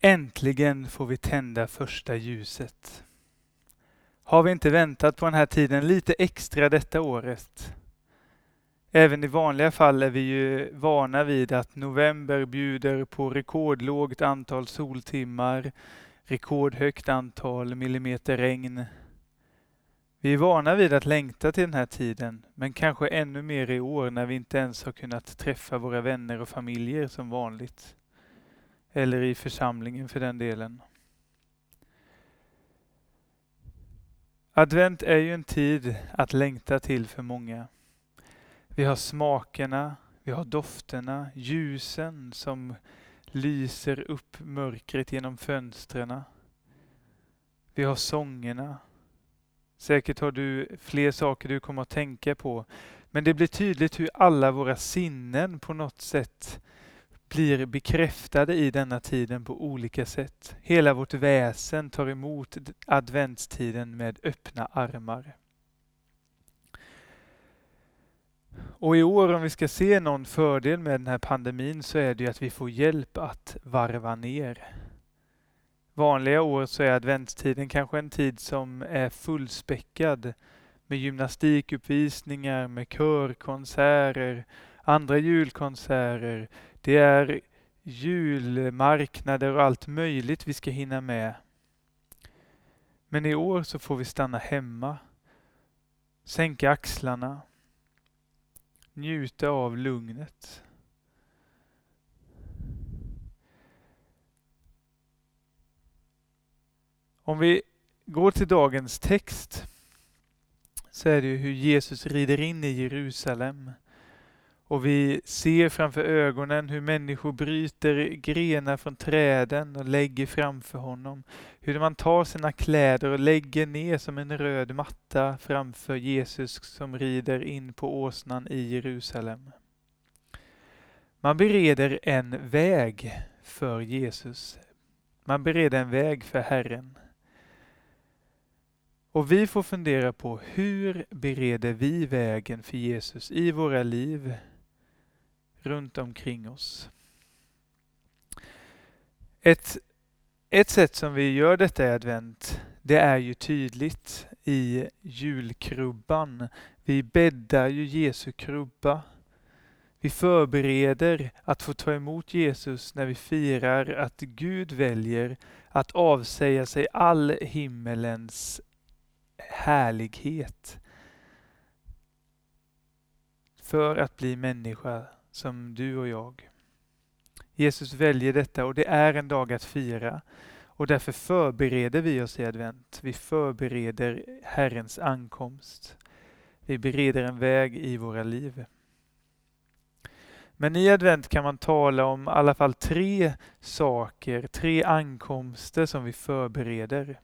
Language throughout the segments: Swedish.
Äntligen får vi tända första ljuset. Har vi inte väntat på den här tiden lite extra detta året? Även i vanliga fall är vi ju vana vid att november bjuder på rekordlågt antal soltimmar, rekordhögt antal millimeter regn. Vi är vana vid att längta till den här tiden, men kanske ännu mer i år när vi inte ens har kunnat träffa våra vänner och familjer som vanligt. Eller i församlingen för den delen. Advent är ju en tid att längta till för många. Vi har smakerna, vi har dofterna, ljusen som lyser upp mörkret genom fönstren. Vi har sångerna. Säkert har du fler saker du kommer att tänka på. Men det blir tydligt hur alla våra sinnen på något sätt blir bekräftade i denna tiden på olika sätt. Hela vårt väsen tar emot adventstiden med öppna armar. Och i år om vi ska se någon fördel med den här pandemin så är det ju att vi får hjälp att varva ner. Vanliga år så är adventstiden kanske en tid som är fullspäckad med gymnastikuppvisningar, med körkonserter, andra julkonserter. Det är julmarknader och allt möjligt vi ska hinna med. Men i år så får vi stanna hemma, sänka axlarna, njuta av lugnet. Om vi går till dagens text så är det ju hur Jesus rider in i Jerusalem. Och vi ser framför ögonen hur människor bryter grenar från träden och lägger framför honom. Hur man tar sina kläder och lägger ner som en röd matta framför Jesus som rider in på åsnan i Jerusalem. Man bereder en väg för Jesus. Man bereder en väg för Herren. Och vi får fundera på hur bereder vi vägen för Jesus i våra liv runt omkring oss. Ett, ett sätt som vi gör detta i advent, det är ju tydligt i julkrubban. Vi bäddar ju Jesu krubba. Vi förbereder att få ta emot Jesus när vi firar att Gud väljer att avsäga sig all himmelens härlighet för att bli människa som du och jag. Jesus väljer detta och det är en dag att fira och därför förbereder vi oss i advent. Vi förbereder Herrens ankomst. Vi bereder en väg i våra liv. Men i advent kan man tala om i alla fall tre saker, tre ankomster som vi förbereder.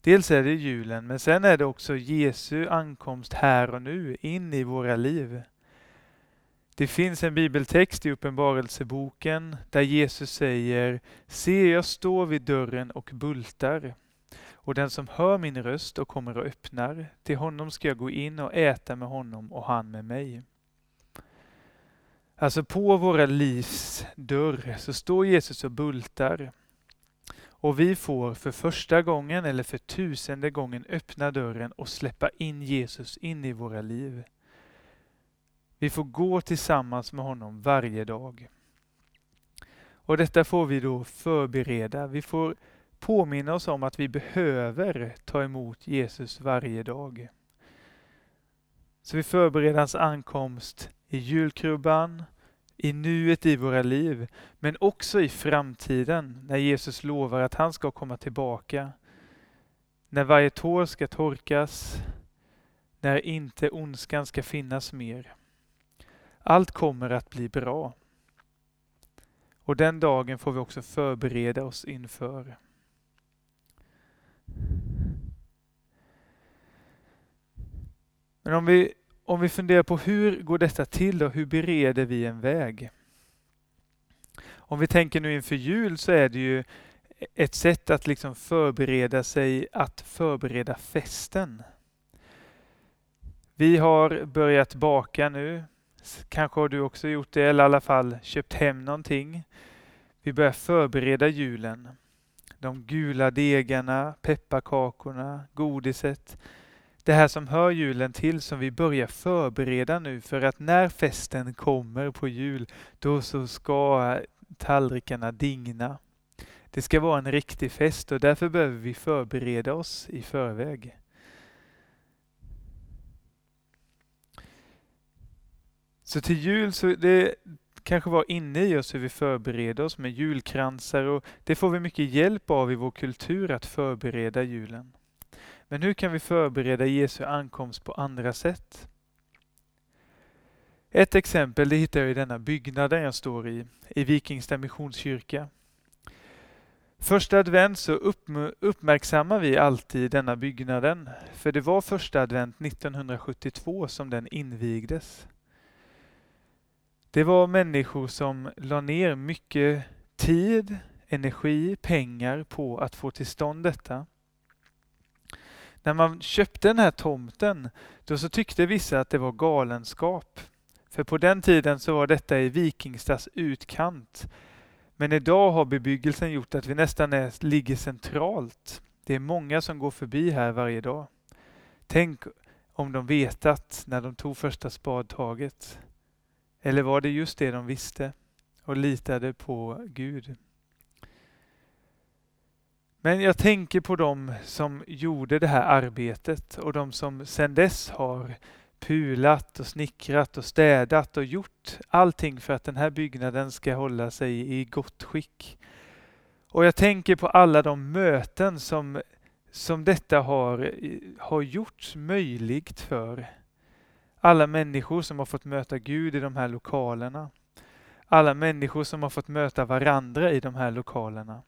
Dels är det julen, men sen är det också Jesu ankomst här och nu in i våra liv. Det finns en bibeltext i Uppenbarelseboken där Jesus säger Se, jag står vid dörren och bultar. Och den som hör min röst och kommer och öppnar, till honom ska jag gå in och äta med honom och han med mig. Alltså på våra livs dörr så står Jesus och bultar. Och vi får för första gången eller för tusende gången öppna dörren och släppa in Jesus in i våra liv. Vi får gå tillsammans med honom varje dag. Och detta får vi då förbereda. Vi får påminna oss om att vi behöver ta emot Jesus varje dag. Så vi förbereder hans ankomst i julkrubban, i nuet i våra liv, men också i framtiden när Jesus lovar att han ska komma tillbaka. När varje tår ska torkas, när inte ondskan ska finnas mer. Allt kommer att bli bra. Och den dagen får vi också förbereda oss inför. Men om vi, om vi funderar på hur går detta till och hur bereder vi en väg? Om vi tänker nu inför jul så är det ju ett sätt att liksom förbereda sig att förbereda festen. Vi har börjat baka nu Kanske har du också gjort det, eller i alla fall köpt hem någonting. vi börjar förbereda julen. De gula degarna, pepparkakorna, godiset. Det här som hör julen till som vi börjar förbereda nu för att när festen kommer på jul, då så ska tallrikarna digna. Det ska vara en riktig fest och därför behöver vi förbereda oss i förväg. Så till jul så det kanske var inne i oss hur vi förbereder oss med julkransar och det får vi mycket hjälp av i vår kultur att förbereda julen. Men hur kan vi förbereda Jesu ankomst på andra sätt? Ett exempel det hittar jag i denna byggnaden jag står i, i Vikingstad Missionskyrka. Första advent så uppmärksammar vi alltid denna byggnaden, för det var första advent 1972 som den invigdes. Det var människor som la ner mycket tid, energi, pengar på att få till stånd detta. När man köpte den här tomten, då så tyckte vissa att det var galenskap. För på den tiden så var detta i Vikingstads utkant. Men idag har bebyggelsen gjort att vi nästan är, ligger centralt. Det är många som går förbi här varje dag. Tänk om de vetat när de tog första spadtaget. Eller var det just det de visste och litade på Gud? Men jag tänker på dem som gjorde det här arbetet och de som sedan dess har pulat och snickrat och städat och gjort allting för att den här byggnaden ska hålla sig i gott skick. Och jag tänker på alla de möten som, som detta har, har gjorts möjligt för. Alla människor som har fått möta Gud i de här lokalerna. Alla människor som har fått möta varandra i de här lokalerna.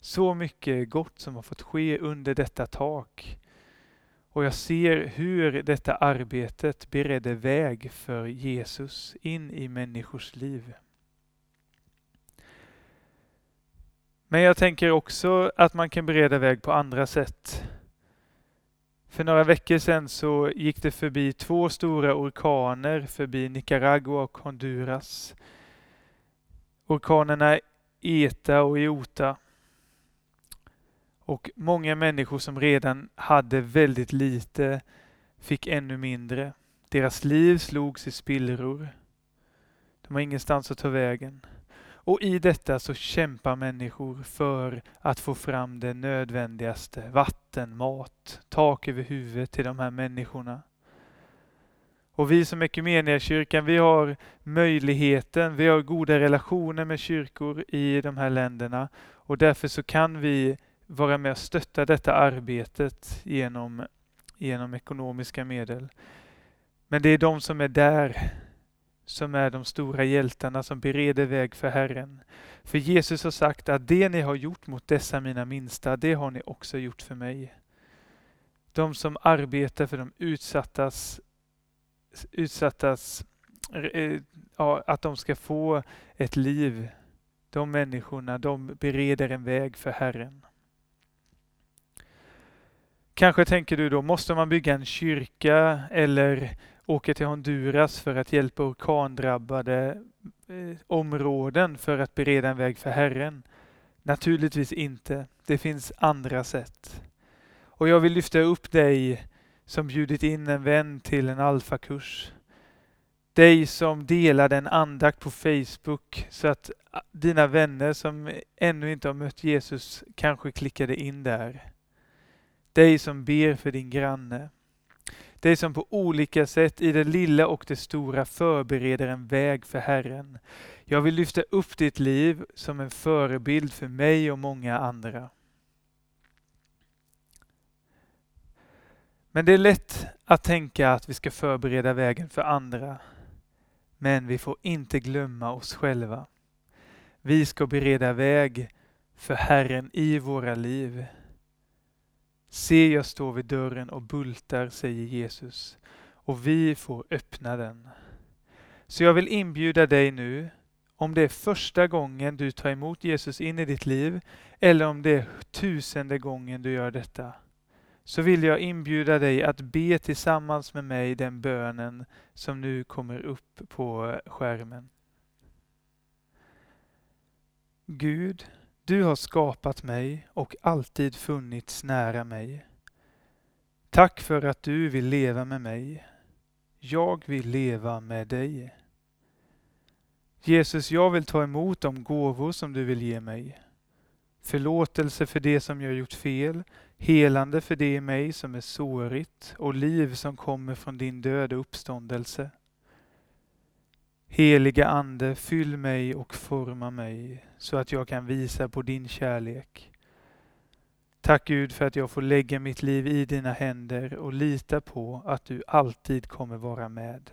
Så mycket gott som har fått ske under detta tak. Och jag ser hur detta arbetet beredde väg för Jesus in i människors liv. Men jag tänker också att man kan bereda väg på andra sätt. För några veckor sedan så gick det förbi två stora orkaner förbi Nicaragua och Honduras. Orkanerna Eta och Iota. Och många människor som redan hade väldigt lite fick ännu mindre. Deras liv slogs i spillror. De har ingenstans att ta vägen. Och i detta så kämpar människor för att få fram det nödvändigaste. Vatten, mat, tak över huvudet till de här människorna. Och vi som kyrkan, vi har möjligheten, vi har goda relationer med kyrkor i de här länderna och därför så kan vi vara med och stötta detta arbetet genom, genom ekonomiska medel. Men det är de som är där som är de stora hjältarna som bereder väg för Herren. För Jesus har sagt att det ni har gjort mot dessa mina minsta, det har ni också gjort för mig. De som arbetar för de utsattas, utsattas eh, ja, att de ska få ett liv. De människorna, de bereder en väg för Herren. Kanske tänker du då, måste man bygga en kyrka eller åker till Honduras för att hjälpa orkandrabbade eh, områden för att bereda en väg för Herren? Naturligtvis inte. Det finns andra sätt. Och jag vill lyfta upp dig som bjudit in en vän till en alfakurs. Dig som delade en andakt på Facebook så att ah, dina vänner som ännu inte har mött Jesus kanske klickade in där. Dig som ber för din granne. Dig som på olika sätt i det lilla och det stora förbereder en väg för Herren. Jag vill lyfta upp ditt liv som en förebild för mig och många andra. Men det är lätt att tänka att vi ska förbereda vägen för andra. Men vi får inte glömma oss själva. Vi ska bereda väg för Herren i våra liv. Se, jag står vid dörren och bultar, säger Jesus, och vi får öppna den. Så jag vill inbjuda dig nu, om det är första gången du tar emot Jesus in i ditt liv, eller om det är tusende gången du gör detta, så vill jag inbjuda dig att be tillsammans med mig den bönen som nu kommer upp på skärmen. Gud, du har skapat mig och alltid funnits nära mig. Tack för att du vill leva med mig. Jag vill leva med dig. Jesus, jag vill ta emot de gåvor som du vill ge mig. Förlåtelse för det som jag gjort fel, helande för det i mig som är sårigt och liv som kommer från din död och uppståndelse. Heliga Ande, fyll mig och forma mig så att jag kan visa på din kärlek. Tack Gud för att jag får lägga mitt liv i dina händer och lita på att du alltid kommer vara med.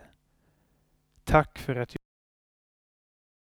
Tack för att